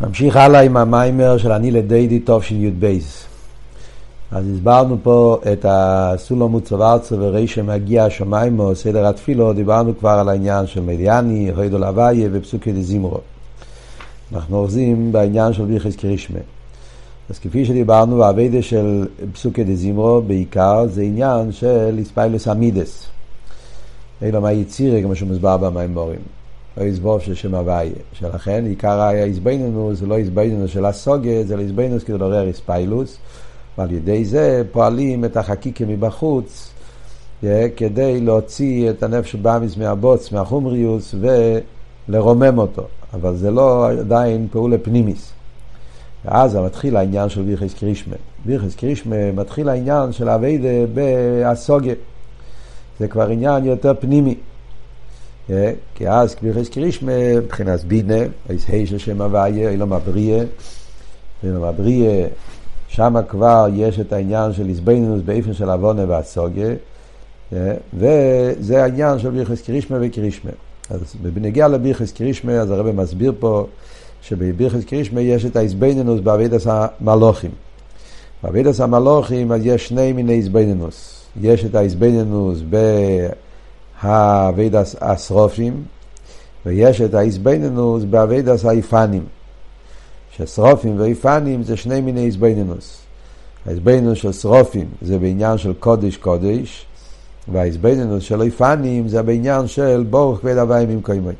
נמשיך הלאה עם המיימר של אני לדיידי תשי"ב. אז הסברנו פה את הסולום וצוורצו ורישם מגיע השמיימו, סדר התפילו, דיברנו כבר על העניין של מדיאני, הוידו לוויה ופסוקי דזימרו. אנחנו אוחזים בעניין של ביחס קרישמה. אז כפי שדיברנו, והאביידה של פסוקי דזימרו בעיקר זה עניין של איספיילוס אמידס. אלא מה יצירה, כמו שמוסבר במיימורים. או יסבוב של שם הוויה. שלכן עיקר ההזבנינוס זה לא הזבנינוס של הסוגה, זה להזבנינוס כדי לעורר איספיילוס, ועל ידי זה פועלים את החקיקה מבחוץ, כדי להוציא את הנפש באמיס מהבוץ, מהחומריוס, ולרומם אותו. אבל זה לא עדיין פעולה פנימיס. ואז מתחיל העניין של בירחס קרישמה. בירחס קרישמה מתחיל העניין של אביידה בהסוגה. זה כבר עניין יותר פנימי. כי אז כביכס קרישמה, מבחינת בינה, איס הי של שם הוויה, אילום הבריה, אילום הבריה, שם כבר יש את העניין של איזבנינוס באיפן של עוונה והסוגיה, וזה העניין של ביחס קרישמה וקרישמה. אז בנגיע לביחס קרישמה, אז הרב מסביר פה שבביחס קרישמה יש את האיזבנינוס בעבידת המלוכים. בעבידת המלוכים אז יש שני מיני איזבנינוס. יש את האיזבנינוס ב... האבידס השרופים, ויש את האיזבנינוס באבידס האיפנים. ששרופים ואיפנים זה שני מיני איזבנינוס. האיזבנינוס של שרופים זה בעניין של קודש קודש, והאיזבנינוס של איפנים זה בעניין של בורך כבד הוויים עם קיימי.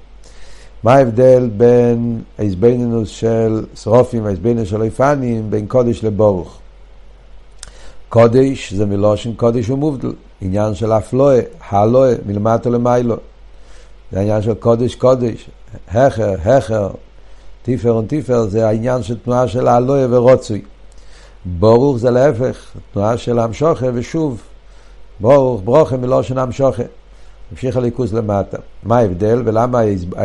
מה ההבדל בין האיזבנינוס של שרופים והאיזבנינוס של איפנים בין קודש לבורך? קודש זה מלושן קודש ומובדל. עניין של אפלואה, הלואה, מלמטה למיילו. זה העניין של קודש קודש, הכר, הכר, תיפר ונתיפר, זה העניין של תנועה של הלואה ורוצוי. ברוך זה להפך, תנועה של המשוכה ושוב. ברוך, ברוכה מלושן המשוכה. המשיך הליכוז למטה. מה ההבדל ולמה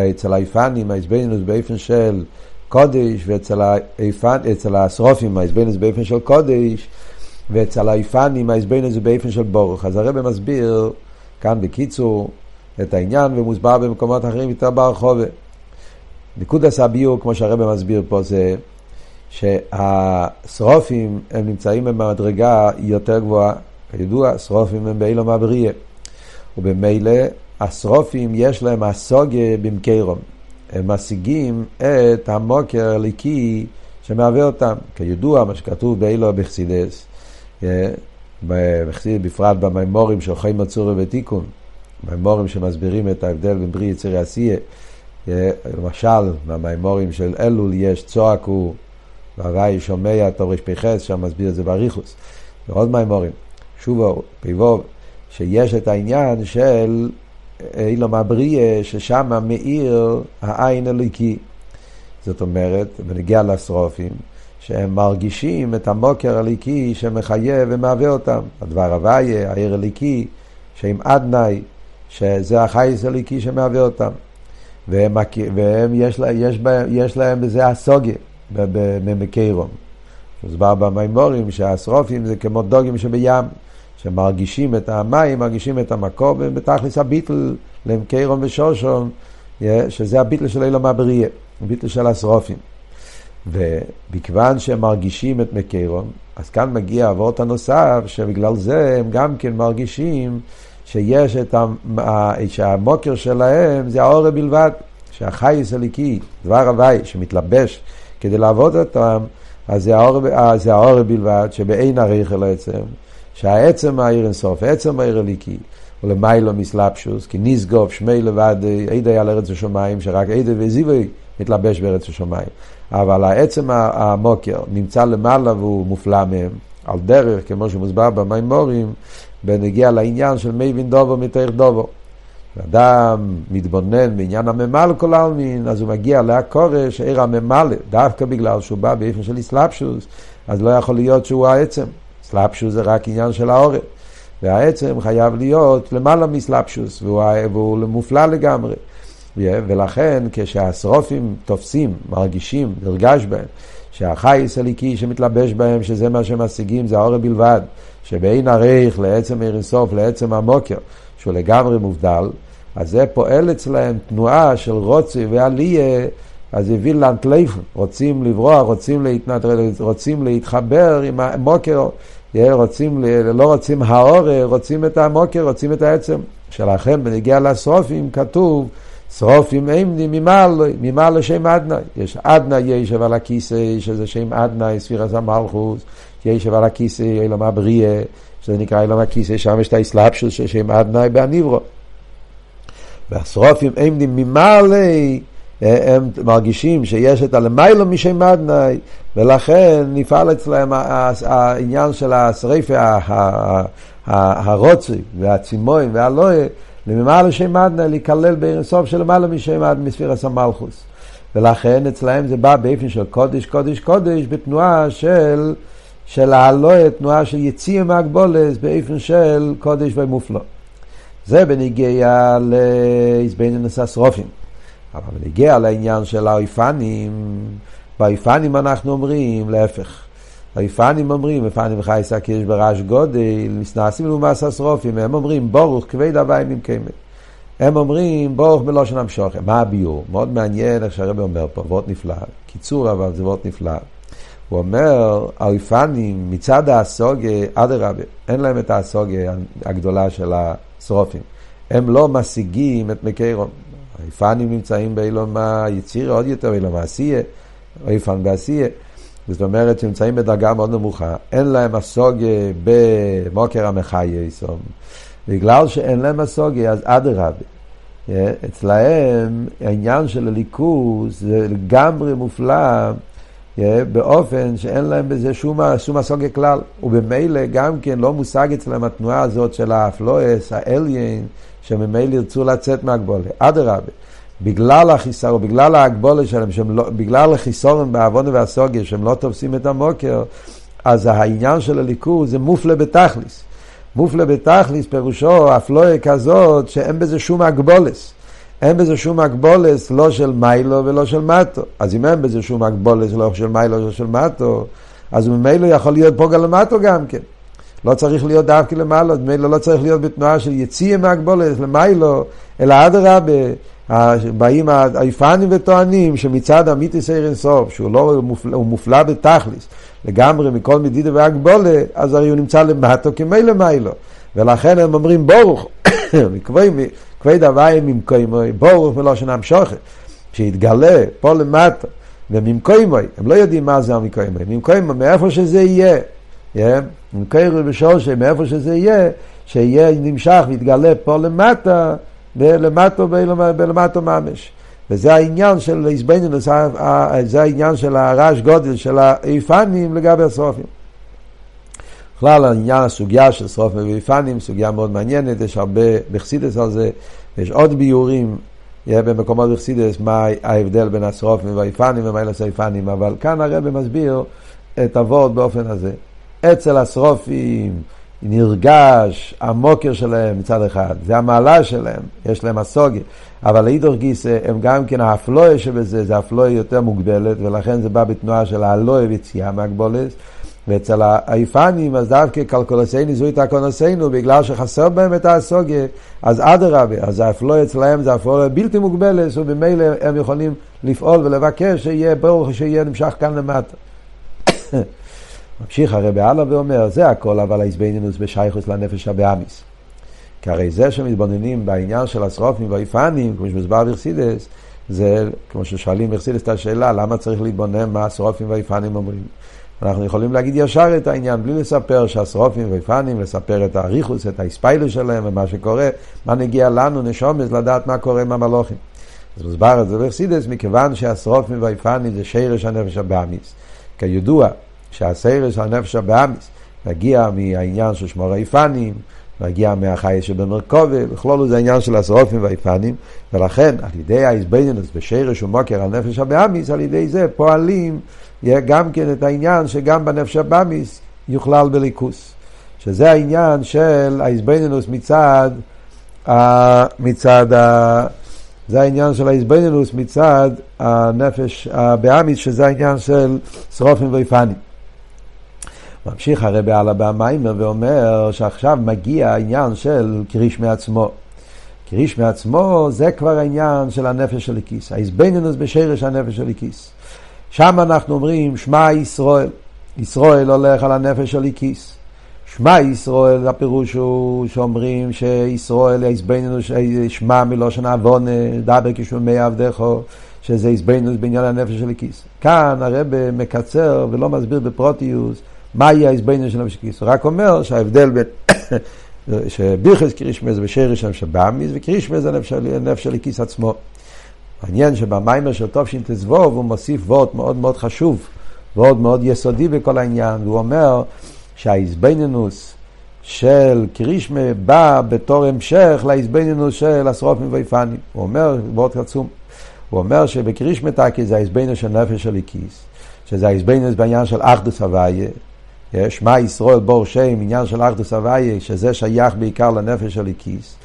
אצל היפנים ההזבנינוס באופן של קודש ואצל היפן, השרופים ההזבנינוס באופן של קודש ואצל היפנים ההסבר זה באופן של בורך. אז הרב מסביר כאן בקיצור את העניין ומוסבר במקומות אחרים יותר ברחובה. נקודס הביור, כמו שהרב מסביר פה, זה שהשרופים הם נמצאים במדרגה יותר גבוהה. כידוע, שרופים הם באילום הבריאה. ובמילא השרופים יש להם הסוגה במקרום. הם משיגים את המוקר הליקי שמהווה אותם. כידוע, מה שכתוב באילו בחסידס, בפרט במימורים של חיים מצורי ותיקון, מימורים שמסבירים את ההבדל בין בריא יצרי עשייה. למשל, במימורים של אלול יש צועקו, והוואי שומע תורש פחס, שם מסביר את זה באריכוס. ועוד מימורים, שובו, פיבוב, שיש את העניין של אילום הבריא, ששם מאיר העין אליקי. זאת אומרת, בנגיע לשרופים, שהם מרגישים את המוקר הליקי שמחייב ומהווה אותם. הדבר הוויה, העיר הליקי, שהם אדנאי, שזה החייס הליקי שמהווה אותם. והם, והם יש, לה, יש, בהם, יש להם בזה הסוגיה, במקרום. מוסבר במימורים שהשרופים זה כמו דוגים שבים, שמרגישים את המים, מרגישים את המקום, ובתכלס הביטל למקרום ושושון, שזה הביטל של אילום הבריאה, הביטל של השרופים. ומכיוון שהם מרגישים את מקרום, אז כאן מגיע אבות הנוסף, שבגלל זה הם גם כן מרגישים שיש את ה... שהמוקר שלהם זה האור בלבד, שהחייס הליקי, דבר הוואי, שמתלבש כדי לעבוד אותם, אז זה האור, זה בלבד, שבאין הריכל העצם, שהעצם העיר אינסוף, עצם העיר הליקי, ולמיילו מסלבשוס, כי נסגוף שמי לבד, עדה על ארץ השמיים, שרק עדה וזיווי מתלבש בארץ השמיים. אבל העצם המוקר נמצא למעלה והוא מופלא מהם, על דרך, כמו שמוסבר במימורים, בנגיע לעניין של מבין דובו מתאר דובו. אדם מתבונן בעניין הממל כל העלמין, אז הוא מגיע להקורש, עיר הממל, דווקא בגלל שהוא בא באופן של איסלאפשוס, אז לא יכול להיות שהוא העצם. סלאפשוס זה רק עניין של העורף. והעצם חייב להיות למעלה מסלאפשוס, והוא, והוא מופלא לגמרי. ולכן כשהשרופים תופסים, מרגישים, נרגש בהם, שהחייס הליקי שמתלבש בהם, שזה מה שמשיגים, זה האור בלבד, שבאין הריך לעצם עיר אינסוף, לעצם המוקר, שהוא לגמרי מובדל, אז זה פועל אצלהם תנועה של רוצי ועליה אז הביא לנטלייפן, רוצים לברוח, רוצים, להתנת... רוצים להתחבר עם המוקר, רוצים, לא רוצים האור, רוצים את המוקר, רוצים את העצם. שלכן בנגיע לשרופים כתוב שרופים עמדים ממעלה, ממעלה שם אדנאי. יש אדנאי ישב על הכיסא, שזה שם אדנאי, ספירס המלכוס, ישב על הכיסא, אילום הבריאה, שזה נקרא אילום הכיסא, שם יש את האסלאפשוס של שם אדנאי בהניברו. והשרופים עמדים ממעלה, הם מרגישים שיש את הלמיילו משם אדנאי, ולכן נפעל אצלם העניין של השריפה, הרוצי והצימוין והלואה, למעלה שם אדנאי, להיכלל באינסוף של למעלה משם אדנאי מספירס המלכוס. ולכן אצלהם זה בא באופן של קודש, קודש, קודש, בתנועה של, של הלואה, תנועה של יציאה מהגבולס, באופן של קודש ומופלא. זה בניגיע לאיזבנינוס השרופים. אבל בניגיע לעניין של האויפנים, באויפנים אנחנו אומרים להפך. האויפנים אומרים, אויפנים חייסה כי יש ברעש גודל, נסנסים לעומת השרופים, הם אומרים ברוך כבד הוויים עם קמת. הם אומרים ברוך בלושן המשוכם. מה הביור? מאוד מעניין איך שהרבי אומר פה, וורט נפלא. קיצור אבל זה וורט נפלא. הוא אומר, האויפנים מצד הסוגה, אדרבה, אין להם את הסוגה הגדולה של השרופים. הם לא משיגים את מקרום. האויפנים נמצאים באילום היציר עוד יותר, באילום העשייה, אויפן בעשייה. זאת אומרת שנמצאים בדרגה מאוד נמוכה, אין להם הסוגה במוקר המחייסום. בגלל שאין להם הסוגה, אז אדרבה. אצלהם העניין של הליכוז זה לגמרי מופלא באופן שאין להם בזה שום, שום הסוגה כלל. ובמילא גם כן לא מושג אצלם התנועה הזאת של האפלואס, האליין, שממילא ירצו לצאת מהגבולה. אדרבה. בגלל החיסרון, בגלל ההגבולה שלהם, שהם לא, בגלל החיסרון בעוון והסוגיה, שהם לא תופסים את המוקר, אז העניין של הליכוז זה מופלה בתכליס. מופלה בתכליס פירושו אפלואה כזאת שאין בזה שום הגבולס. אין בזה שום הגבולס לא של מיילו ולא של מטו. אז אם אין בזה שום הגבולס לא של מיילו ולא של מטו, אז ממילא יכול להיות פה גם למטו גם כן. לא צריך להיות דווקא למעלה, ממילא לא צריך להיות בתנועה של יציאה מהגבולס למיילו, אלא אדרבה. באים היפנים וטוענים שמצד אמיתיס עיר אינסוף, שהוא לא מופלא, מופלא בתכליס, לגמרי מכל מדידה והגבולה, אז הרי הוא נמצא למטו כמילא מיילו. ולכן הם אומרים בורוך, כבד הוויים ממקוימוי, בורוך מלושן המשוכת, שיתגלה פה למטה, וממקוימוי, הם לא יודעים מה זה המקוימוי, ממקוימוי, מאיפה שזה יהיה, ממקוימוי בשורשי, מאיפה שזה יהיה, שיהיה נמשך ויתגלה פה למטה, ולמטו בלמטו ממש. וזה העניין של איזבנינוס, זה העניין של הרעש גודל של האיפנים לגבי השרופים. בכלל העניין הסוגיה של שרופים ואיפנים, סוגיה מאוד מעניינת, יש הרבה בחסידס על זה, יש עוד ביורים במקומות בחסידס מה ההבדל בין השרופים והאיפנים ומה אלה האיפנים, אבל כאן הרב מסביר את הוורד באופן הזה. אצל השרופים נרגש המוקר שלהם מצד אחד, זה המעלה שלהם, יש להם הסוגיה, אבל לאידור גיסא הם גם כן האפלואה שבזה, זה אפלואה יותר מוגבלת, ולכן זה בא בתנועה של האלוהה ויציאה מהגבולת, ואצל האיפנים, אז דווקא קלקולסיינו זו איתה קונוסינו, בגלל שחסר בהם את הסוגיה, אז אדרבה, אז האפלואה אצלהם זה אפלואה בלתי מוגבלת, ובמילא הם יכולים לפעול ולבקש שיהיה ברוך שיהיה נמשך כאן למטה. ממשיך הרבי הלאה ואומר, זה הכל אבל ההזבנינוס בשייכוס לנפש הבאמיס. כי הרי זה שמתבוננים בעניין של השרופים והיפנים, כמו שמוסבר ברסידס, זה כמו ששואלים ברסידס את השאלה, למה צריך להתבונן מה השרופים והיפנים אומרים. אנחנו יכולים להגיד ישר את העניין, בלי לספר שהשרופים והיפנים, לספר את האריכוס, את האספיילוס שלהם ומה שקורה, מה נגיע לנו, נשומס, לדעת מה קורה עם המלוכים. אז מוסבר את זה ברסידס, מכיוון שהשרופים והיפנים זה שרש הנפש הבאמיס. כידוע, שהסיירס הנפש הבאמיס מגיע מהעניין של שמור היפנים, מגיע מהחי שבמרכובה, בכלול זה העניין של השרופים והיפנים, ולכן על ידי האיזבנינוס בשרש ומוקר הנפש הבאמיס, על ידי זה פועלים גם כן את העניין שגם בנפש הבאמיס יוכלל בליכוס. שזה העניין של האיזבנינוס מצד, מצד זה העניין של האיזבנינוס מצד הנפש הבאמיס, שזה העניין של שרופים ויפנים. ממשיך הרבי הלאה במיימר ואומר שעכשיו מגיע העניין של קריש מעצמו. קריש מעצמו זה כבר העניין של הנפש של הכיס, ההזבנינוס בשרש הנפש של הכיס. שם אנחנו אומרים שמע ישראל, ישראל הולך על הנפש של הכיס. שמע ישראל, הפירוש הוא שאומרים שישראל, ההזבנינוס, שמע מלושן עוון, דבר כשומי עבדךו, שזה הזבנינוס בעניין הנפש של הכיס. כאן הרב מקצר ולא מסביר בפרוטיוס ההזבנינוס של הנפש של הכיס, הוא רק אומר שההבדל בין שבירכס קרישמה זה בשרש שם שבאמיס, וקרישמה זה נפש של הכיס עצמו. מעניין שבמיימר של תשט"ו הוא מוסיף וורט מאוד מאוד חשוב, וורט מאוד יסודי בכל העניין, והוא אומר שהאיזבנינוס של קרישמה בא בתור המשך לאיזבנינוס של השרופים ויפנים. הוא אומר, וורט עצום, הוא אומר שבקרישמה תקי זה האיזבנינוס של נפש של הכיס, שזה האיזבנינוס בעניין של אחדוס הוויה. שמע ישראל בור שם, עניין של אחדוס הוויה, שזה שייך בעיקר לנפש של הכיס.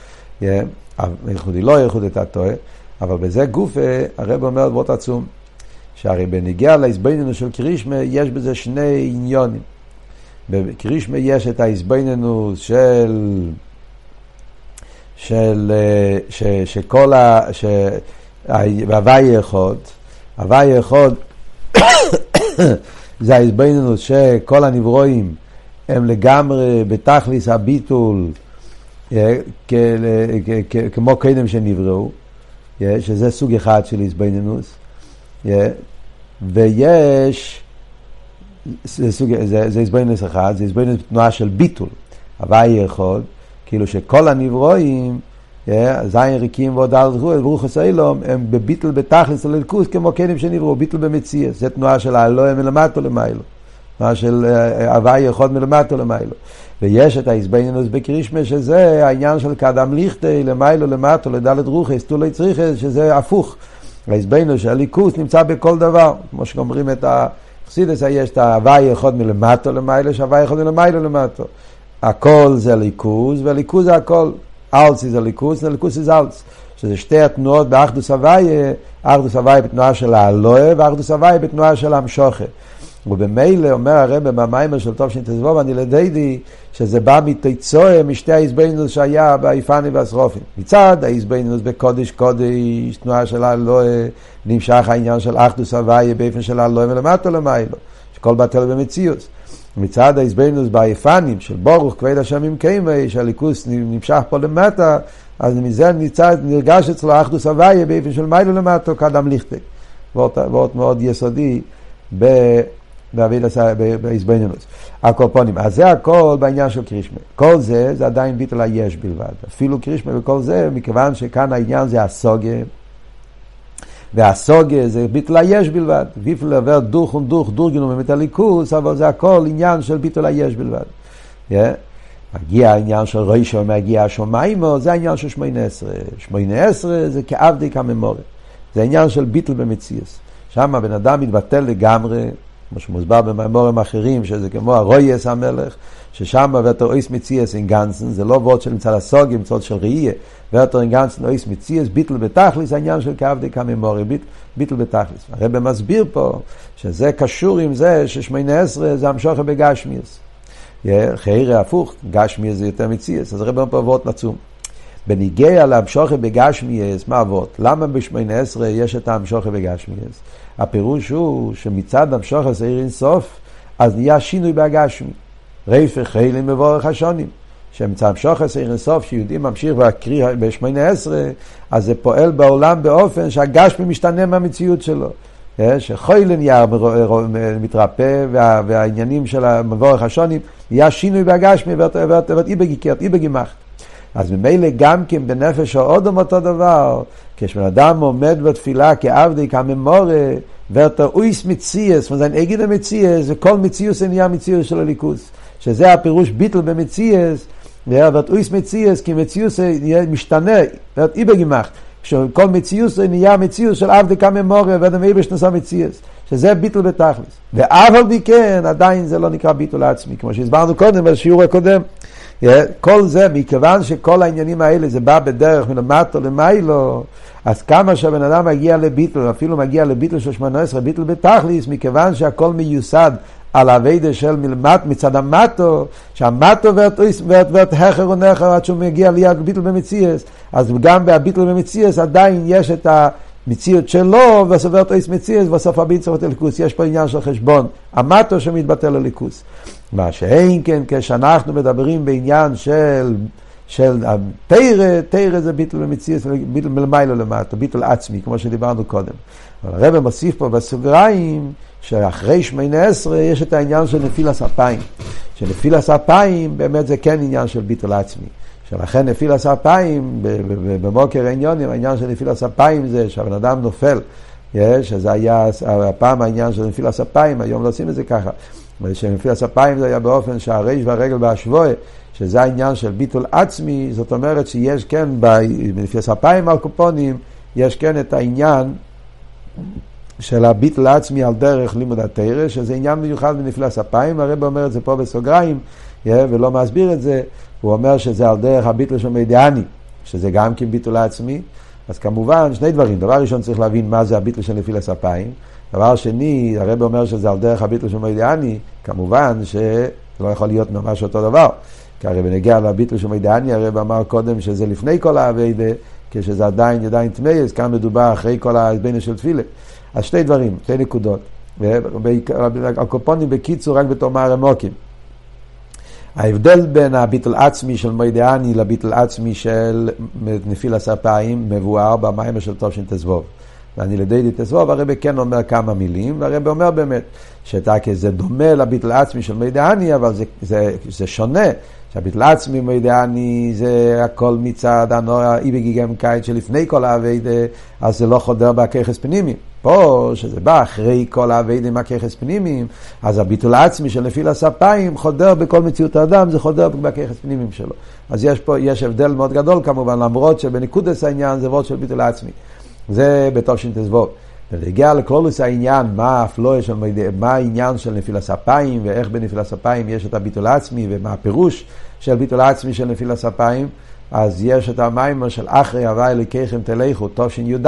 ייחודי לא ייחודי אתה טועה, אבל בזה גוף הרב אומר דבר עצום, שהרי בניגיע להסביננו של קרישמה יש בזה שני עניונים. בקרישמה יש את ההסביננו של של ש, שכל ה... ש... הוואי אחד, הוואי אחד זה ההסביננו שכל הנברואים הם לגמרי בתכליס הביטול כמו קדם שנבראו, שזה סוג אחד של הסביננוס, ויש, זה, הסביננוס אחד, זה הסביננוס תנועה של ביטול, הוואי יכול, כאילו שכל הנברואים זין ריקים ועוד על זכות, ברוך הסיילום, הם בביטל בתכלס הללכוס כמו קנים שנבראו, ביטל במציאס, זה תנועה של האלוהים מלמטו למיילו, תנועה של אה, הוואי יכול מלמטו למיילו. ויש את האיזבנינוס בקרישמה, שזה העניין של קדם ליכטי, למיילו למטו, לדלת רוחס, תולי צריכס, שזה הפוך. האיזבנינוס של הליכוס נמצא בכל דבר, כמו שאומרים את החסידס, יש את ההוואי יכול מלמטו למיילו, שהוואי יכול מלמיילו למטו. הכל זה ליכוז, והליכוז זה הכל. אלץ זה ליכוס, וליכוס זה אלץ. שזה שתי התנועות באחדוס הוויה, אחדוס הוויה בתנועה של האלוה, ואחדוס הוויה בתנועה של המשוכה. ובמילא אומר הרב במיימר של טוב שנתזבוב, אני לדידי, שזה בא מתיצואה משתי האיזבנינוס שהיה באיפני והשרופים. מצד האיזבנינוס בקודש קודש, תנועה של האלוה, נמשך העניין של אחדוס הוויה באופן של האלוה ולמטה למיילו, שכל בטל במציאוס. מצד ההסבנוס ביפנים של בורוך כבד השם עם קיימי, שהליכוס נמשך פה למטה, אז מזה ניצד, נרגש אצלו אחדוס הוויה באופן של מיילו למטה, קדם ליכטי. ואות מאוד יסודי בהסבנוס. הקורפונים. אז זה הכל בעניין של קרישמה. כל זה, זה עדיין ביטל היש בלבד. אפילו קרישמה וכל זה, מכיוון שכאן העניין זה הסוגיה. והסוגיה זה ביטול היש בלבד. ויפל עובר דוך ודוך דורגנו באמת הליכוס, אבל זה הכל עניין של ביטול היש בלבד. מגיע העניין של רישו, מגיע השומיימו, זה העניין של שמונה עשרה. שמונה עשרה זה כעבדי כממורת. זה העניין של ביטול במציאס. שם הבן אדם מתבטל לגמרי, כמו שמוסבר במאמורים אחרים, שזה כמו הרויס המלך, ששם ותר אויס מציאס אין גנצן, זה לא וורד שנמצא לסוגי, מצוות של ראייה, ותר אין גנצן אויס מציאס, ביטל בתכליס, העניין של כעבדי כממורי, ביט, ביטל בתכליס. הרב מסביר פה שזה קשור עם זה ששמיינה עשרה זה המשוכה בגשמיאס. חיירה הפוך, גשמיאס זה יותר מציאס, אז הרב אומר פה וורד נצום. בניגיע להמשוכה בגשמיאס, מה אבות? למה בשמיינה עשרה יש את ההמשוכה בגשמיאס? הפירוש הוא שמצד המשוכה זה עיר אינסוף, אז נהיה שינוי בהגשמי. רייפה חיילים מבורך השונים. שמצא המשוך עשר אינסוף, שיהודי ממשיך להקריא בשמונה עשרה, אז זה פועל בעולם באופן שהגשמי משתנה מהמציאות שלו. שחוילן נהיה מתרפא, וה, והעניינים של המבורך השונים, נהיה שינוי בהגשמי, ואת איבגי קרת, איבגי מחט. אז ממילא גם כן בנפש האודום אותו דבר, כשבן אדם עומד בתפילה כעבדי כממורה, ואתה אויס מציאס, זאת אומרת, אגיד המציאס, וכל מציאוס נהיה מציאוס של הליכוס. שזה הפירוש ביטל במציאס, ואת אויס מציאס, כי מציאוס משתנה, ואת אי בגימחת. כשכל מציאוס נהיה מציאוס של עבדי כממורה, ואדם אי בשנסה מציאס. שזה ביטל בתכלס. ואף על פי כן, עדיין זה לא נקרא ביטול עצמי, כמו שהסברנו קודם בשיעור הקודם. כל זה, מכיוון שכל העניינים האלה זה בא בדרך מלמטו למיילו, אז כמה שהבן אדם מגיע לביטל, אפילו מגיע לביטל של שמונה עשרה, ביטל בתכליס, מכיוון שהכל מיוסד על אביידה של מלמט מצד המטו, שהמטו ואת הכר ונכר עד שהוא מגיע ליד ביטל במציאס, אז גם בביטל במציאס עדיין יש את המציאות שלו, וסובר תויס מציאס, בסוף הבין צריך את הליכוס. יש פה עניין של חשבון, המטו שמתבטל לליכוס. מה שאין כן, כשאנחנו מדברים בעניין של של תרא, תרא זה ביטל במציאות, ביטל מלמיילו למטה, ביטל עצמי, כמו שדיברנו קודם. אבל הרב מוסיף פה בסוגריים, שאחרי שמונה עשרה יש את העניין של נפילס אפיים. שנפילס אפיים באמת זה כן עניין של ביטל עצמי. שלכן נפילס אפיים, במוקר העניונים, העניין של נפילס אפיים זה שהבן אדם נופל. שזה היה הפעם העניין של נפילס אפיים, היום לא עושים את זה ככה. שנפילס אפיים זה היה באופן שהריש והרגל בהשבועה. שזה העניין של ביטול עצמי, זאת אומרת שיש כן, בנפילס אפיים על קופונים, יש כן את העניין של הביטול עצמי על דרך לימוד התרא, שזה עניין מיוחד בנפילס אפיים, הרב אומר את זה פה בסוגריים, ולא מסביר את זה, הוא אומר שזה על דרך הביטול של מידיאני, שזה גם כן ביטול עצמי, אז כמובן שני דברים, דבר ראשון צריך להבין מה זה הביטול של נפילס אפיים, דבר שני, הרב אומר שזה על דרך הביטול של מידיאני, כמובן שזה לא יכול להיות ממש אותו דבר. כי הרי בנגיע לביטל של מידעני, הרב אמר קודם שזה לפני כל האביידה, כשזה עדיין עדיין טמא, אז כאן מדובר אחרי כל ההזבנה של תפילה. אז שתי דברים, שתי נקודות. הקופונים בקיצור רק בתור מערמוקים. ההבדל בין הביטל עצמי של מוידעני לביטל עצמי של נפיל הספיים מבואר במים של תש"ט"ו. ואני לדי תסבוב, הרב כן אומר כמה מילים, והרב אומר באמת שתקה זה דומה לביטל עצמי של מידעני, אבל זה, זה, זה שונה. שהביטל עצמי מידעני זה הכל מצד הנורא אי בגיגם קיץ שלפני כל האביידה, אז זה לא חודר בהככס פנימיים. פה, שזה בא אחרי כל האביידים הככס פנימיים, אז הביטול העצמי של נפיל הספיים חודר בכל מציאות האדם, זה חודר בככס פנימיים שלו. אז יש פה, יש הבדל מאוד גדול כמובן, למרות שבנקודס העניין זה וורד של ביטול העצמי. זה בתש"ט"ו. ולהגיע לכלולוס העניין, מה הפלואה של מה העניין של נפיל הספיים, ואיך בנפיל הספיים יש את הביטול העצמי, ומה הפירוש של ביטול העצמי של נפיל הספיים, אז יש את המיימר של אחרי הווי אלוקיכם תלכו, תשי"ד,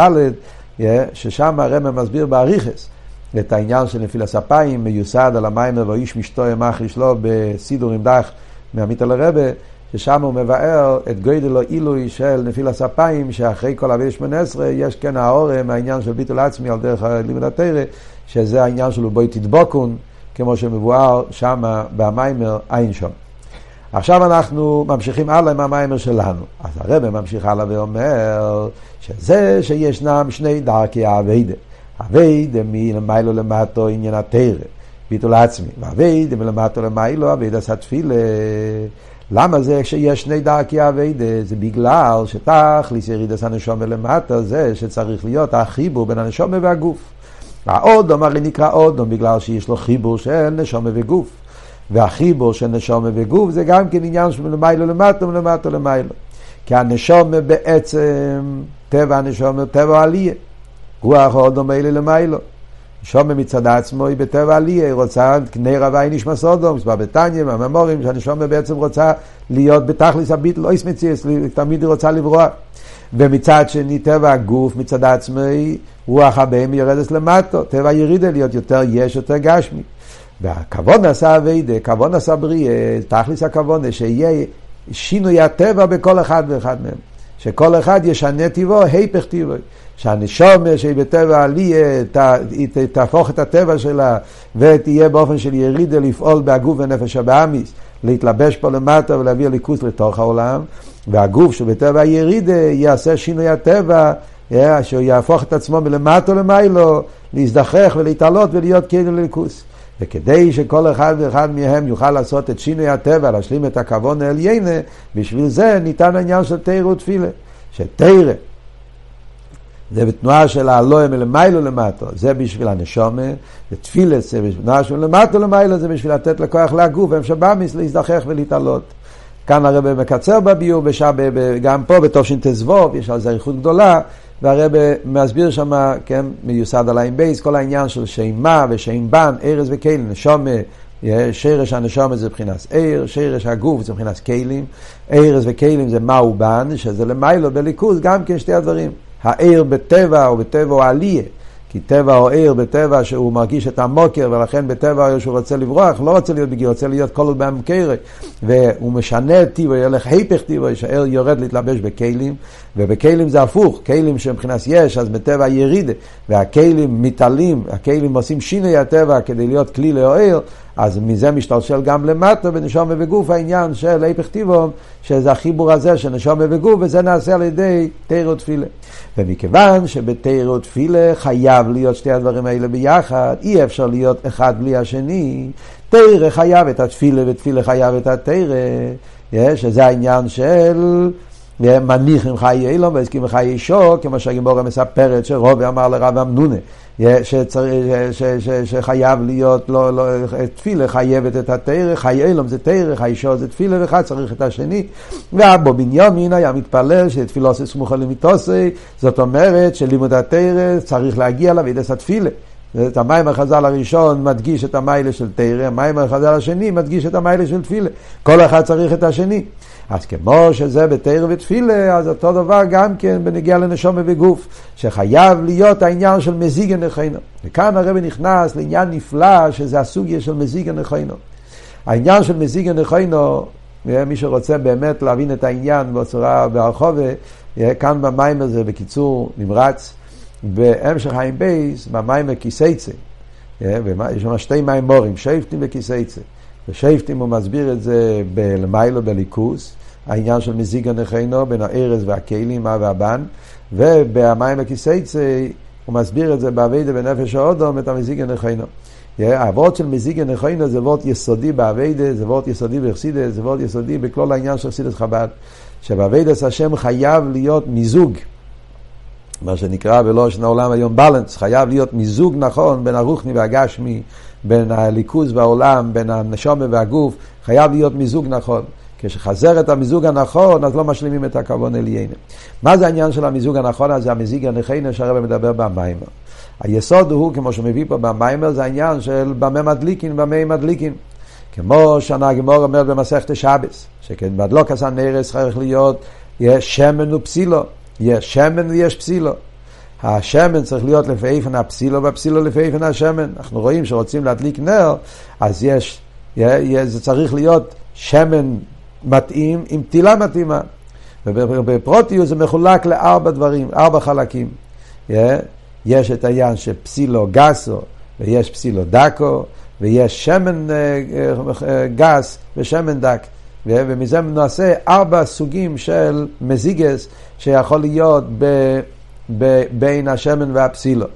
ששם הרמב"ם מסביר באריכס את העניין של נפיל הספיים, מיוסד על המיימר ואיש משתו ימח לשלו בסידור עם דח מעמית על הרבה, ששם הוא מבאר את גודל העילוי של נפיל הספיים, שאחרי כל אבי שמונה עשרה יש כן האורם, העניין של ביטול עצמי על דרך לימוד התרא, שזה העניין שלו בואי תדבוקון, כמו שמבואר שם במיימר אין שם. עכשיו אנחנו ממשיכים הלאה עם המיימר שלנו. אז הרב ממשיך הלאה ואומר שזה שישנם שני דרכי האביידה. אביידה מלמיילו למטו עניין התרא, ביטול עצמי, ואביידה מלמטו למיילו אביידה סתפילה. למה זה שיש שני דרכי אביידה? זה בגלל שתכליס ירידס הנשומה למטה זה שצריך להיות החיבור בין הנשומה והגוף. האודום הרי נקרא אודום בגלל שיש לו חיבור של נשומה וגוף. והחיבור של נשומה וגוף זה גם כן עניין של מלמיילו למטה ולמטה למיילו. כי הנשומה בעצם, טבע הנשומה, טבע עלייה. רוח אודום אלה למיילו. נשומה מצד עצמו היא בטבע עלייה, היא רוצה קנה רבי נשמע סודום, מספר בתניא, מהממורים, שהנשומה בעצם רוצה להיות בתכלס הביטל, אויס מציאס, תמיד היא רוצה לברוח. ומצד שני טבע הגוף מצד עצמי, רוח הבאים יורדת למטו, טבע ירידה להיות יותר יש, יותר גשמי. והכבוד נעשה אביידה, כבוד נעשה בריאה, תכלס הכבוד, שיהיה שינוי הטבע בכל אחד ואחד מהם. שכל אחד ישנה טיבו, היפך טיבו. שהנשומה שהיא בטבע עליה, היא תהפוך את הטבע שלה ותהיה באופן של ירידה לפעול בהגוף ונפש הבאמיס, להתלבש פה למטה ולהביא ליכוס לתוך העולם, והגוף שבטבע הירידה יעשה שינוי הטבע, שהוא יהפוך את עצמו מלמטה למיילו, להזדחך ולהתעלות ולהיות כאילו לליכוס. וכדי שכל אחד ואחד מהם יוכל לעשות את שינוי הטבע, להשלים את הכבוד העליינה, בשביל זה ניתן העניין של תרא ותפילה. שתרא זה בתנועה של הלואה מלמיילו למטו, זה בשביל הנשומה, ותפילה זה בתנועה של למטו למיילו, זה בשביל לתת לכוח להגוף, והם שבאמיס להזדחך ולהתעלות. כאן הרב מקצר בביור, גם פה בתש"ט"ו, יש על זה איכות גדולה, והרב מסביר שם, כן, מיוסד על העין בייס, כל העניין של שם מה ושם בן, ארז וכלים, נשומה, שרש הנשומה זה מבחינת עיר, שרש הגוף זה מבחינת כלים, ארז וכלים זה מהו בן, שזה למיילו בליכוז, גם כן שתי הדברים. העיר בטבע או בטבע או עליה, כי טבע או עיר בטבע שהוא מרגיש את המוקר, ולכן בטבע העיר שהוא רוצה לברוח, לא רוצה להיות בגיל, רוצה להיות כל עוד במקרה, והוא משנה את טיבו, ילך היפך טיבו, שהעיר יורד להתלבש בכלים, ובכלים זה הפוך, כלים שמבחינת יש, אז בטבע ירידה, והכלים מתעלים, הכלים עושים שינוי הטבע כדי להיות כלי לעיר, אז מזה משתלשל גם למטה בנשום וגוף העניין של היפך טיבו, שזה החיבור הזה של נשום וגוף, וזה נעשה על ידי תירו תפילה. ומכיוון שבתירו תפילה חייב להיות שתי הדברים האלה ביחד, אי אפשר להיות אחד בלי השני. תירה חייב את התפילה ותפילה חייב את התירה, שזה העניין של מניחים חיי אילום והסכים חיי אישו, כמו שהגימורה מספרת שרובי אמר לרב אמנונה, שחייב להיות, לא, לא, תפילה חייבת את התרא, חיי אילום זה תרא, חיי אישו זה תפילה, ואחד צריך את השני. ואבו בנימין היה מתפלל שתפילה עושה סמוכה למיתוסי, זאת אומרת שלימוד התרא צריך להגיע לאבידס התפילה. את המים החז"ל הראשון מדגיש את המיילה של תרא, המים החז"ל השני מדגיש את המיילה של תפילה. כל אחד צריך את השני. אז כמו שזה בתרא ותפילה, אז אותו דבר גם כן בנגיע לנשום וגוף, שחייב להיות העניין של מזיג הנכינו. וכאן הרב נכנס לעניין נפלא, שזה הסוגיה של מזיג הנכינו. העניין של מזיג הנכינו, מי שרוצה באמת להבין את העניין בצורה ברחובה, כאן במים הזה בקיצור נמרץ, בהמשך חיים בייס, במים הכיסייצה. יש שם שתי מים מורים, שייפטים וכיסייצה. בשייפטים הוא מסביר את זה בלמיילו בליכוס, העניין של מזיג הנכינו בין הארז והכלים, אב והבן, ובמים הכיסייצה הוא מסביר את זה באביידה בנפש האודום, את המזיג הנכינו. הוורד של מזיג הנכינו זה וורד יסודי באביידה, זה וורד יסודי בחסידה, זה וורד יסודי בכל העניין של חסידת חב"ד. שבאביידס השם חייב להיות מיזוג. מה שנקרא בלושן העולם היום בלנס, חייב להיות מיזוג נכון בין הרוחני והגשמי, בין הליכוז והעולם, בין הנשומה והגוף, חייב להיות מיזוג נכון. כשחזר את המיזוג הנכון, אז לא משלימים את הכוון אליינו. מה זה העניין של המיזוג הנכון הזה, המזיג הנכינו שהרבא מדבר במיימר. היסוד הוא, כמו שהוא מביא פה במיימר, זה העניין של במה מדליקין, במה מדליקין. כמו שהנהגמור אומר במסכת שבס, שכן בדלוק נרס צריך להיות, יש שמן ופסילו. יש שמן ויש פסילו. השמן צריך להיות לפי איפן הפסילו והפסילו לפי איפן השמן. אנחנו רואים שרוצים להדליק נר, אז יש, זה צריך להיות שמן מתאים עם טילה מתאימה. ובפרוטיוס זה מחולק לארבע דברים, ארבע חלקים. יש את העניין של פסילו גסו ויש פסילו דקו ויש שמן אה, אה, גס ושמן דק. ומזה נעשה ארבע סוגים של מזיגס שיכול להיות ב, בין השמן והפסילו.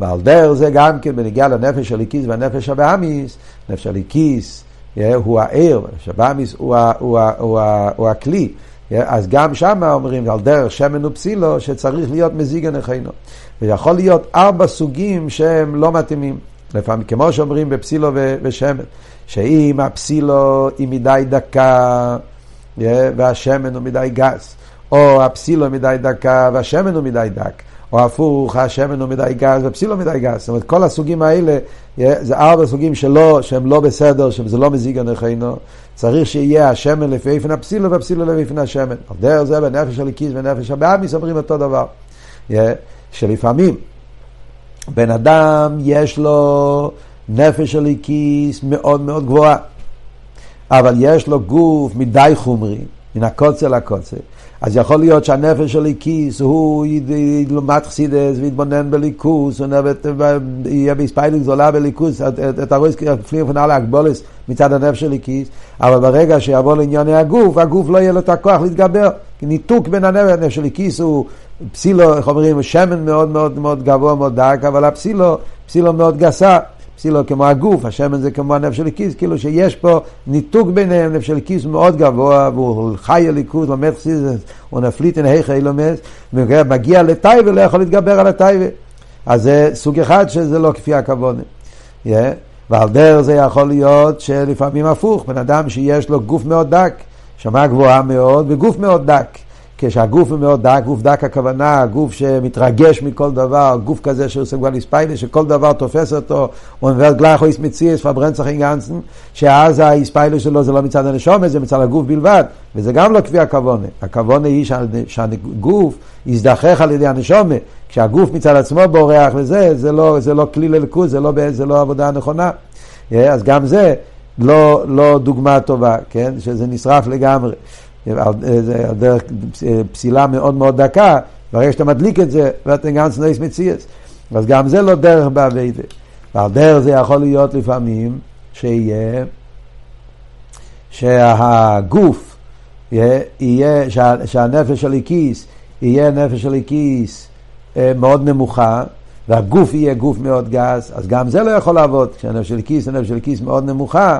ועל דרך זה גם כן בנגיעה לנפש הליקיס והנפש הבאמיס, נפש הליקיס הוא הער, נפש הבאמיס הוא, הוא, הוא, הוא הכלי. אז גם שם אומרים על דרך שמן ופסילו שצריך להיות מזיג הנכינו. ויכול להיות ארבע סוגים שהם לא מתאימים. לפעמים, כמו שאומרים בפסילו ושמן, שאם הפסילו היא מדי דקה והשמן הוא מדי גס, או הפסילו מדי דקה והשמן הוא מדי דק, או הפוך, השמן הוא מדי גס והפסילו מדי גס. זאת אומרת, כל הסוגים האלה, זה ארבע סוגים שלא, שהם לא בסדר, שזה לא מזיג הנכינו. צריך שיהיה השמן לפי איפן הפסילו והפסילו לפי איפן השמן. על דרך זה בנפש הליקיס ונפש הבאמיס אומרים אותו דבר. שלפעמים בן אדם יש לו נפש הליקיס מאוד מאוד גבוהה, אבל יש לו גוף מדי חומרי, מן הקוצר לקוצר. אז יכול להיות שהנפש של ליקיס הוא ילמד חסידס ויתבונן בליכוס, יהיה בהספיילות גדולה בליכוס, אתה רואה פנים פנה להגבולס מצד הנפש של ליקיס, אבל ברגע שיבוא לענייני הגוף, הגוף לא יהיה לו את הכוח להתגבר. ניתוק בין הנפש של ליקיס הוא פסילו, איך אומרים, שמן מאוד מאוד מאוד גבוה, מאוד דק, אבל הפסילו, פסילו מאוד גסה. פסילו כמו הגוף, השמן זה כמו הנפש של הכיס, כאילו שיש פה ניתוק ביניהם, נפש של הכיס מאוד גבוה, והוא חי הליכוז, לומד חסידס, הוא נפליט אין היכי אילומס, ומגיע לטייבה, לא יכול להתגבר על הטייבה. אז זה סוג אחד שזה לא כפי הכוונה. Yeah. ועל דרך זה יכול להיות שלפעמים הפוך, בן אדם שיש לו גוף מאוד דק, שמע גבוהה מאוד וגוף מאוד דק. כשהגוף הוא מאוד דק, גוף דק הכוונה, גוף שמתרגש מכל דבר, גוף כזה שעושה כבר איספיילה, שכל דבר תופס אותו, הוא מביא גלח או איסמציאס, פברנצח אינגנסן, שאז האיספיילה שלו זה לא מצד הנשומת, זה מצד הגוף בלבד, וזה גם לא כפי הכוונה. הכוונה היא שהגוף יזדחך על ידי הנשומת, כשהגוף מצד עצמו בורח וזה, זה לא, זה לא כלי לליכוז, זה, לא, זה לא עבודה נכונה. אז גם זה לא, לא דוגמה טובה, כן? שזה נשרף לגמרי. זה דרך פסילה מאוד מאוד דקה, ברגע שאתה מדליק את זה, ואתה גם סנויס מציאס. אז גם זה לא דרך באביידה. ועל דרך זה יכול להיות לפעמים שיהיה, שהגוף יהיה, יהיה שה, שהנפש של הכיס יהיה נפש של הכיס אה, מאוד נמוכה, והגוף יהיה גוף מאוד גס, אז גם זה לא יכול לעבוד. כשהנפש של הכיס, הנפש של הכיס מאוד נמוכה,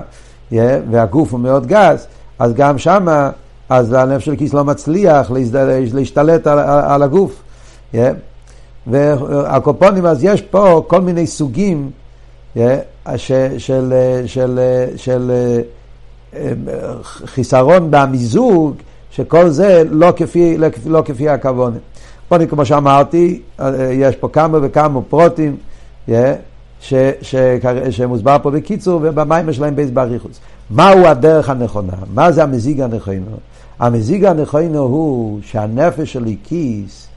והגוף הוא מאוד גס, אז גם שמה אז הנפש של הכיס לא מצליח להשתלט על, על הגוף. Yeah. והקופונים, אז יש פה כל מיני סוגים yeah, ש, של, של, של אה, חיסרון במיזוג, שכל זה לא כפי, לא כפי הכוונה. קופונים, כמו שאמרתי, יש פה כמה וכמה פרוטים. Yeah, ש, ש, שמוסבר פה בקיצור, ובמים שלהם בייס באריכוס. מהו הדרך הנכונה? מה זה המזיג הנכונה? המזיג הנכונו הוא שהנפש של איקיס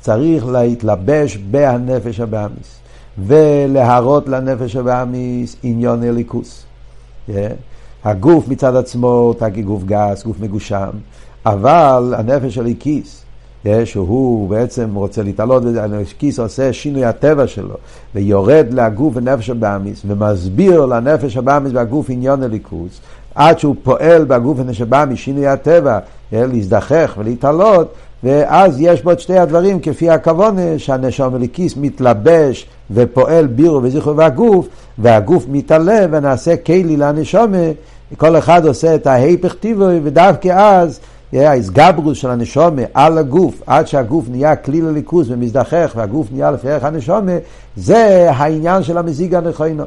צריך להתלבש בהנפש הבאמיס ולהראות לנפש הבאמיס עניון אליקוס. Yeah. הגוף מצד עצמו תגיד גוף גס, גוף מגושם, אבל הנפש של איקיס שהוא בעצם רוצה להתעלות, כיס עושה שינוי הטבע שלו, ויורד לגוף ונפש הבאמיס, ומסביר לנפש הבאמיס והגוף עניון הליכוס, עד שהוא פועל בגוף הנשבא משינוי הטבע, להזדחך ולהתעלות, ואז יש בו את שתי הדברים כפי הכוונה שהנשום מליקיס מתלבש ופועל בירו וזכרו והגוף, והגוף מתעלה ונעשה כלי לנשומה, כל אחד עושה את ההיפך טיבוי, ודווקא אז ההסגברוס של הנשומה על הגוף, עד שהגוף נהיה כלי לליכוז ומזדחך והגוף נהיה לפי ערך הנשומה, זה העניין של המזיג הנכונו.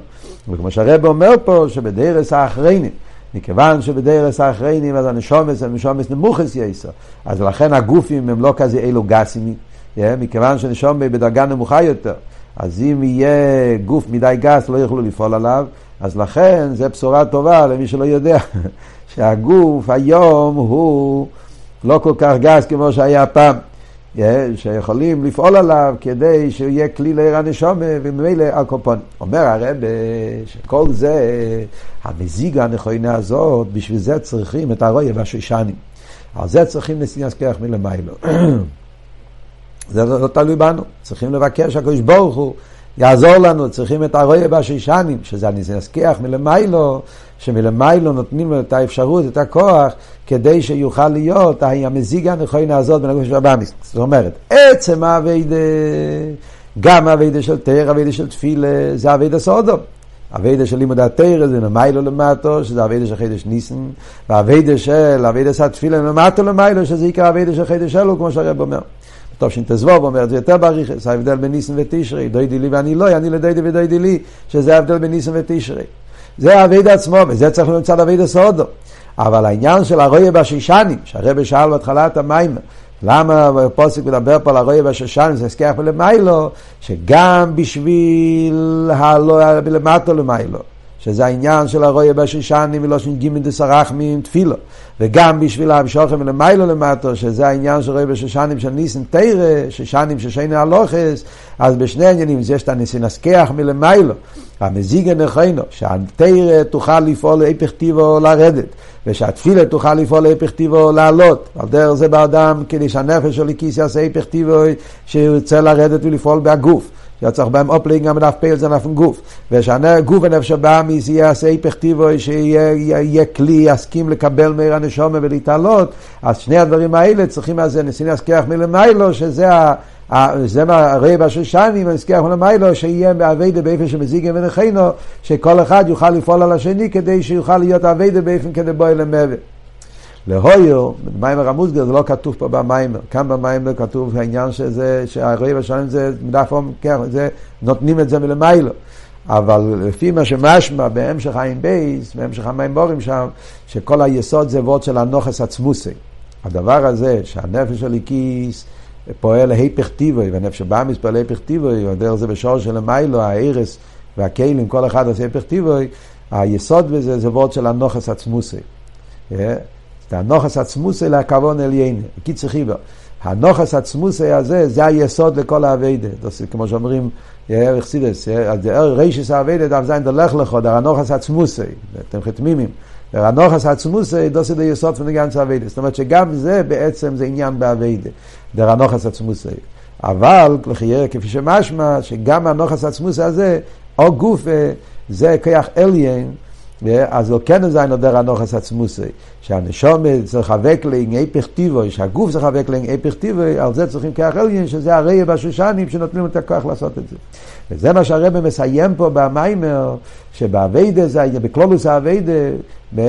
וכמו שהרב אומר פה, שבדרס האחריינים, מכיוון שבדרס האחריינים אז הנשומס הם נשומס נמוכס יסו, אז לכן הגופים הם לא כזה אלו גסים, מכיוון שנשומס בדרגה נמוכה יותר, אז אם יהיה גוף מדי גס לא יוכלו לפעול עליו, אז לכן זה בשורה טובה למי שלא יודע, שהגוף היום הוא לא כל כך גס כמו שהיה פעם. שיכולים לפעול עליו כדי שהוא יהיה כלי לעיר הנשומה וממילא הקופון. אומר הרב שכל זה, המזיגה הנכונה הזאת, בשביל זה צריכים את הרויה והשושנים. על זה צריכים נשיא כרך מלמיילו. זה לא, לא תלוי בנו, צריכים לבקש הקדוש ברוך הוא יעזור לנו, צריכים את הרויה והשושנים, שזה הנסכח מלמיילו, שמלמיילו נותנים לו את האפשרות, את הכוח, כדי שיוכל להיות המזיגה הנכונה הזאת בין הגוף של הבאמיס. זאת אומרת, עצם האביידה, גם האביידה של תרא, האביידה של תפילה, זה האביידה סודום. האביידה של לימוד התרא זה למיילו למטו, שזה האביידה של חידש ניסן, והאביידה של האביידה של התפילה למטו למיילו, שזה עיקר האביידה של חידש אלו, כמו שהרב אומר. טוב שינתזבוב אומר זה יותר בריכס, ההבדל בין ניסן ותשרי, דוידי לי ואני לא, אני לדוידי ודוידי לי, שזה ההבדל בין ניסן ותשרי. זה האביידה עצמו, וזה צריך להיות מצד אביידה סודו. אבל העניין של הרויה בשישנים, שהרבא שאל בהתחלת המים, למה הפוסק מדבר פה על הרויה בשישנים, זה הסכח מלמיילו, שגם בשביל הלא למטו למיילו. שזה העניין של הרויה בשישנים ולושן גימין דסרחמים תפילו. וגם בשביל המשוכם ולמיילו למטו, שזה העניין של רואה בשושנים של ניסן תרא, שושנים של שני הלוכס, אז בשני העניינים יש את הניסן הסכח מלמיילו. המזיג הנכונו, שהתרא תוכל לפעול להפך טיבו לרדת, ושהתפילה תוכל לפעול להפך טיבו לעלות. על דרך זה באדם, כדי שהנפש של כיס יעשה הפך טיבו, שהוא ירצה לרדת ולפעול בהגוף. היה צריך בהם אופלינג גם בנף פייל זה נף גוף. ושהגוף הנפש הבאמיס יעשה היפך טיבו, שיהיה כלי, יסכים לקבל מעיר הנשומה ולהתעלות, אז שני הדברים האלה צריכים אז ניסים להזכיח מלמיילו, שזה ה... זה מה רבע של שנים, הזכיח מלמיילו, שיהיה אביידה באופן שמזיגים ונכינו, שכל אחד יוכל לפעול על השני כדי שיוכל להיות אביידה בוא אל המוות. להויר, במיימר המוסגר זה לא כתוב פה במיימר, כאן במיימר כתוב העניין שזה, שהרועי בשנים זה אום, כן, זה, נותנים את זה מלמיילו. אבל לפי מה שמשמע בהמשך העין בייס, בהמשך המיימורים שם, שכל היסוד זה וורד של הנוכס עצמוסי. הדבר הזה שהנפש הליקיס פועל היפך טיבוי, והנפש הבאמיס פועל היפך טיבוי, דרך זה בשור של המיילו, הארס והכלים, כל אחד עושה היפך טיבוי, היסוד בזה זה וורד של הנוחס עצמוסי. הנוחס עצמוסי להכוון עליין, קיצר חיבר. הנוחס עצמוסי הזה, זה היסוד לכל האביידה. כמו שאומרים, ערך סידס, רישיס האביידה, דף זין דלך לכו, דר הנוחס עצמוסי, אתם חתמימים. דר הנוחס עצמוסי, דוסי דה יסוד פנגנץ האביידה. זאת אומרת שגם זה בעצם זה עניין באביידה, דר הנוחס עצמוסי. אבל, כפי שמשמע, שגם הנוחס עצמוסי הזה, או גוף, זה כיח אליין, אז לא כן זין נודר הנוחס עצמוסי, שהנשום צריך לבק לענייני פכתיבו, שהגוף צריך לבק לענייני פכתיבו, על זה צריכים כיח אליין, שזה הרי בשושנים שנותנים את הכוח לעשות את זה. וזה מה שהרבא מסיים פה במיימר, שבאביידה זה, בקלולוס האביידה,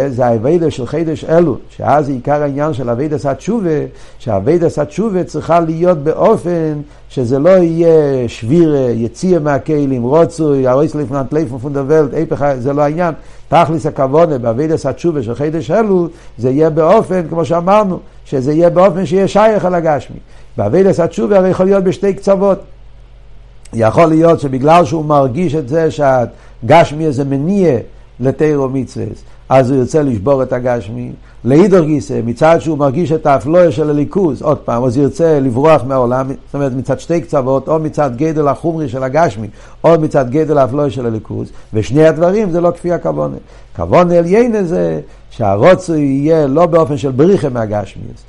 זה האביידה של חידש אלו, שאז עיקר העניין של אביידה התשובה, שאביידה התשובה צריכה להיות באופן שזה לא יהיה שביר, יציע מהכלים, רוצוי, הרויס לפננט ליפון פונדבלט, זה לא העניין. תכלס הכוונה באביידה התשובה של חידש אלו, זה יהיה באופן, כמו שאמרנו, שזה יהיה באופן שיהיה שייך על הגשמי. באביידה התשובה הרי יכול להיות בשתי קצוות. יכול להיות שבגלל שהוא מרגיש את זה שהגשמי הזה מניע לתירו מצווה, אז הוא ירצה לשבור את הגשמי. להידור גיסא, מצד שהוא מרגיש את האפלויה של הליכוז, עוד פעם, אז ירצה לברוח מהעולם, זאת אומרת מצד שתי קצוות, או מצד גדל החומרי של הגשמי, או מצד גדל האפלויה של הליכוז, ושני הדברים זה לא כפי הכוונה. כוונה עליין זה שהרוצו יהיה לא באופן של בריחה מהגשמיאס.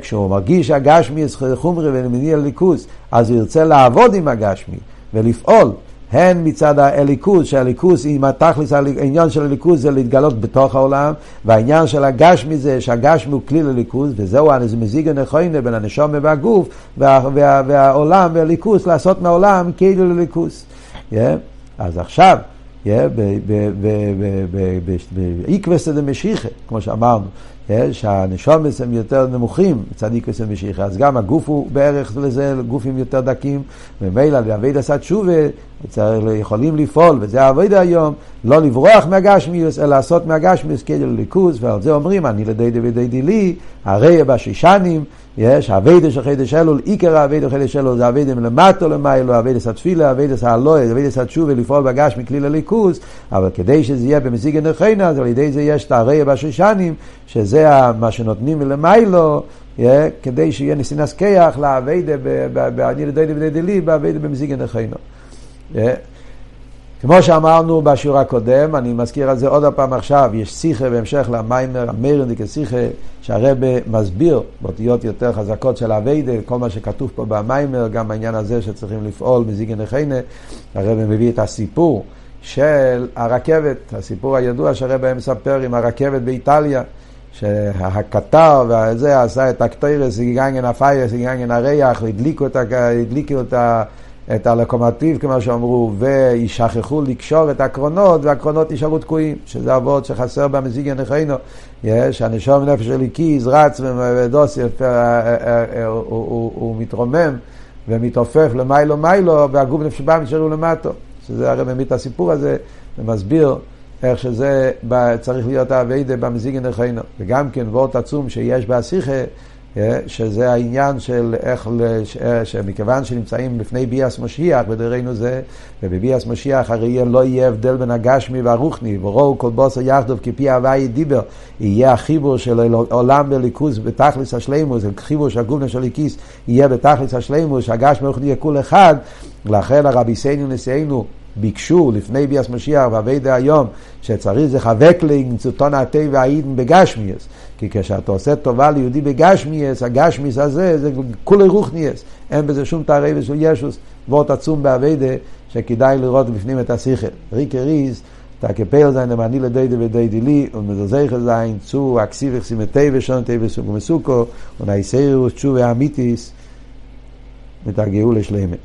כשהוא מרגיש שהגשמיאס חומרי ומניע ליכוז, אז הוא ירצה לעבוד עם הגשמי ולפעול. הן מצד הליכוז, שהליכוז, אם התכלס, העניין של הליכוז זה להתגלות בתוך העולם, והעניין של הגשמי זה שהגשמי הוא כלי לליכוז, וזהו מזיג הנכוינה בין הנשום והגוף, וה, וה, והעולם והליכוז, לעשות מהעולם כאילו לליכוז. Yeah. אז עכשיו, באיקווס דמשיחה, כמו שאמרנו, שהנשומס הם יותר נמוכים מצד איקווס דמשיחה, אז גם הגוף הוא בערך לזה, גופים יותר דקים, ומילא לעבד עשה תשובה, יכולים לפעול, וזה העבוד היום, לא לברוח מהגשמיוס, אלא לעשות מהגשמיוס כאילו ליכוז, ועל זה אומרים, אני לדידי ודידי לי, הרי בשישנים, יש אביידה של חידש אלול, עיקר האביידה של חידש אלול זה אביידה מלמטו למיילו, אביידה של הלואה, אביידה של התשובה לפעול בגש מכלי לליכוז, אבל כדי שזה יהיה במזיגה הנכונה, אז על ידי זה יש את הרועה בשושנים, שזה מה שנותנים מלמעלה, כדי שיהיה נתינת כוח לעבודה, אני לדודי ודודי לי, בעבודה במזיגה הנכונה. כמו שאמרנו בשיעור הקודם, אני מזכיר על זה עוד פעם עכשיו, יש שיחה בהמשך למאמר, המיירנדיק שיחה, שהרבה מסביר באותיות יותר חזקות של עבודה, כל מה שכתוב פה במאמר, גם העניין הזה שצריכים לפעול מזיגה נכונה, הרבה מביא את הסיפור של הרכבת, הסיפור הידוע שהרבה מספר עם הרכבת באיטליה. שהקטר וזה עשה את הקטוירס, גיגנגן הפיירס, גיגנגן הריח, והדליקו את, ה... את הלוקומטיב, כמו שאמרו, וישכחו לקשור את הקרונות, והקרונות נשארו תקועים, שזה אבות שחסר במזיג הנכינו. יש, הנשום נפש הליקיז רץ ודוסף, הוא מתרומם ומתעופף למיילו מיילו, והגוף נפש בא נשארו למטו. שזה הרי מביא את הסיפור הזה, ומסביר איך שזה צריך להיות האביידה במזיג הנכינו. וגם כן וורט עצום שיש בהסיכה, אה, שזה העניין של איך, אה, שמכיוון שנמצאים לפני ביאס משיח, בדרינו זה, ובביאס משיח הרי לא יהיה הבדל בין הגשמי והרוחני, וראו כל בוסר יחדוב כפי הוואי דיבר, יהיה החיבור של עולם בליכוז בתכלס השלימוס, חיבור של הגובנה של ליקיס יהיה בתכלס השלימוס, שהגשמי והרוחני יהיה כול אחד, לכן הרבי סיינו נשיאנו ביקשו לפני ביאס משיח ואביידה היום, שצריך זה חבק לנצותון הטבע העידן בגשמיאס. כי כשאתה עושה טובה ליהודי בגשמיאס, הגשמיאס הזה זה כולי רוחניאס. אין בזה שום תערי ושל ישוס, וורט עצום באביידה, שכדאי לראות בפנים את השכל. ריקי ריז, תקפל זין למעני לדיידי ודיידי לי, ומזוזייך זין, צו אקסיב יחסים את טבע סוגו מסוכו, ונאיסיירוס תשובה אמיתיס, ותרגעו לשלמת.